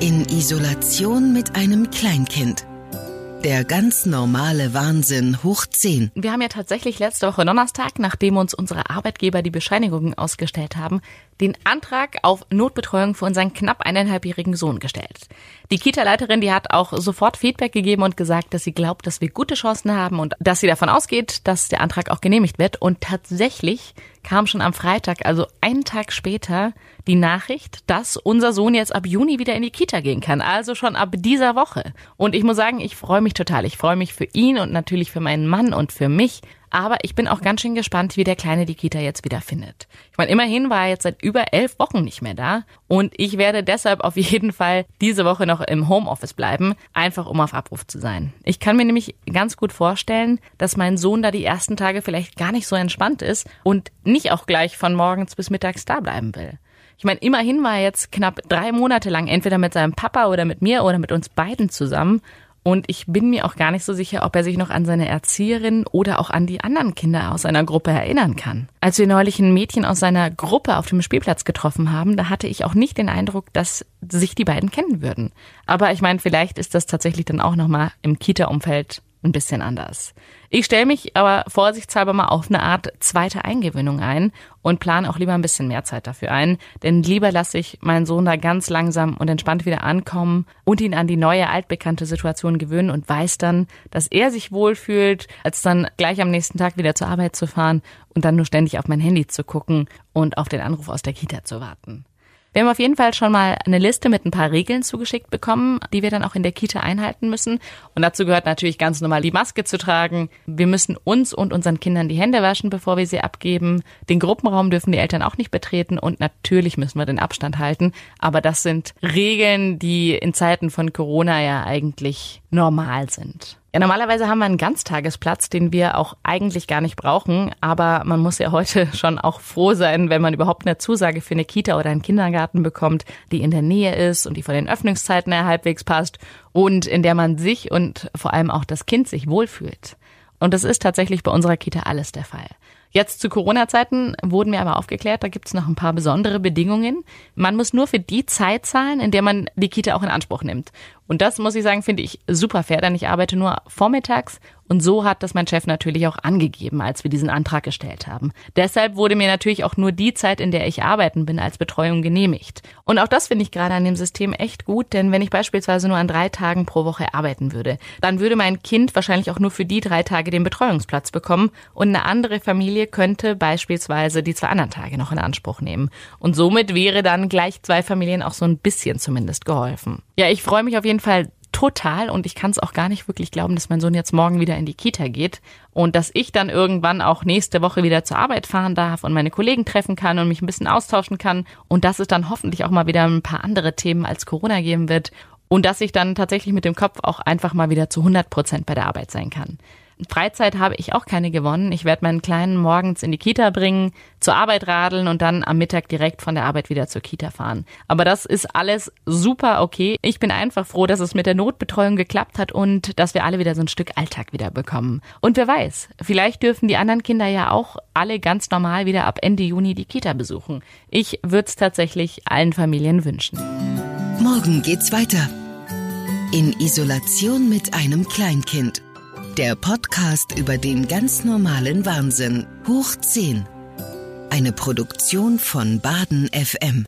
In Isolation mit einem Kleinkind. Der ganz normale Wahnsinn hoch 10. Wir haben ja tatsächlich letzte Woche Donnerstag, nachdem uns unsere Arbeitgeber die Bescheinigungen ausgestellt haben, den Antrag auf Notbetreuung für unseren knapp eineinhalbjährigen Sohn gestellt. Die Kita-Leiterin, die hat auch sofort Feedback gegeben und gesagt, dass sie glaubt, dass wir gute Chancen haben und dass sie davon ausgeht, dass der Antrag auch genehmigt wird. Und tatsächlich kam schon am Freitag, also einen Tag später, die Nachricht, dass unser Sohn jetzt ab Juni wieder in die Kita gehen kann. Also schon ab dieser Woche. Und ich muss sagen, ich freue mich total. Ich freue mich für ihn und natürlich für meinen Mann und für mich. Aber ich bin auch ganz schön gespannt, wie der Kleine die Kita jetzt wieder findet. Ich meine, immerhin war er jetzt seit über elf Wochen nicht mehr da. Und ich werde deshalb auf jeden Fall diese Woche noch im Homeoffice bleiben, einfach um auf Abruf zu sein. Ich kann mir nämlich ganz gut vorstellen, dass mein Sohn da die ersten Tage vielleicht gar nicht so entspannt ist und nicht auch gleich von morgens bis mittags da bleiben will. Ich meine, immerhin war er jetzt knapp drei Monate lang entweder mit seinem Papa oder mit mir oder mit uns beiden zusammen und ich bin mir auch gar nicht so sicher, ob er sich noch an seine Erzieherin oder auch an die anderen Kinder aus seiner Gruppe erinnern kann. Als wir neulich ein Mädchen aus seiner Gruppe auf dem Spielplatz getroffen haben, da hatte ich auch nicht den Eindruck, dass sich die beiden kennen würden. Aber ich meine, vielleicht ist das tatsächlich dann auch nochmal im Kita-Umfeld ein bisschen anders. Ich stelle mich aber vorsichtshalber mal auf eine Art zweite Eingewöhnung ein und plane auch lieber ein bisschen mehr Zeit dafür ein, denn lieber lasse ich meinen Sohn da ganz langsam und entspannt wieder ankommen und ihn an die neue altbekannte Situation gewöhnen und weiß dann, dass er sich wohlfühlt, als dann gleich am nächsten Tag wieder zur Arbeit zu fahren und dann nur ständig auf mein Handy zu gucken und auf den Anruf aus der Kita zu warten. Wir haben auf jeden Fall schon mal eine Liste mit ein paar Regeln zugeschickt bekommen, die wir dann auch in der Kita einhalten müssen. Und dazu gehört natürlich ganz normal die Maske zu tragen. Wir müssen uns und unseren Kindern die Hände waschen, bevor wir sie abgeben. Den Gruppenraum dürfen die Eltern auch nicht betreten und natürlich müssen wir den Abstand halten. Aber das sind Regeln, die in Zeiten von Corona ja eigentlich normal sind. Normalerweise haben wir einen Ganztagesplatz, den wir auch eigentlich gar nicht brauchen. Aber man muss ja heute schon auch froh sein, wenn man überhaupt eine Zusage für eine Kita oder einen Kindergarten bekommt, die in der Nähe ist und die von den Öffnungszeiten her halbwegs passt und in der man sich und vor allem auch das Kind sich wohlfühlt. Und das ist tatsächlich bei unserer Kita alles der Fall. Jetzt zu Corona-Zeiten wurden wir aber aufgeklärt, da gibt es noch ein paar besondere Bedingungen. Man muss nur für die Zeit zahlen, in der man die Kita auch in Anspruch nimmt. Und das muss ich sagen, finde ich super fair, denn ich arbeite nur vormittags und so hat das mein Chef natürlich auch angegeben, als wir diesen Antrag gestellt haben. Deshalb wurde mir natürlich auch nur die Zeit, in der ich arbeiten bin, als Betreuung genehmigt. Und auch das finde ich gerade an dem System echt gut, denn wenn ich beispielsweise nur an drei Tagen pro Woche arbeiten würde, dann würde mein Kind wahrscheinlich auch nur für die drei Tage den Betreuungsplatz bekommen und eine andere Familie könnte beispielsweise die zwei anderen Tage noch in Anspruch nehmen. Und somit wäre dann gleich zwei Familien auch so ein bisschen zumindest geholfen. Ja, ich freue mich auf jeden Fall total und ich kann es auch gar nicht wirklich glauben, dass mein Sohn jetzt morgen wieder in die Kita geht und dass ich dann irgendwann auch nächste Woche wieder zur Arbeit fahren darf und meine Kollegen treffen kann und mich ein bisschen austauschen kann und dass es dann hoffentlich auch mal wieder ein paar andere Themen als Corona geben wird und dass ich dann tatsächlich mit dem Kopf auch einfach mal wieder zu 100 Prozent bei der Arbeit sein kann. Freizeit habe ich auch keine gewonnen. Ich werde meinen Kleinen morgens in die Kita bringen, zur Arbeit radeln und dann am Mittag direkt von der Arbeit wieder zur Kita fahren. Aber das ist alles super okay. Ich bin einfach froh, dass es mit der Notbetreuung geklappt hat und dass wir alle wieder so ein Stück Alltag wieder bekommen. Und wer weiß, vielleicht dürfen die anderen Kinder ja auch alle ganz normal wieder ab Ende Juni die Kita besuchen. Ich würde es tatsächlich allen Familien wünschen. Morgen geht's weiter. In Isolation mit einem Kleinkind. Der Podcast über den ganz normalen Wahnsinn. Hoch 10. Eine Produktion von Baden FM.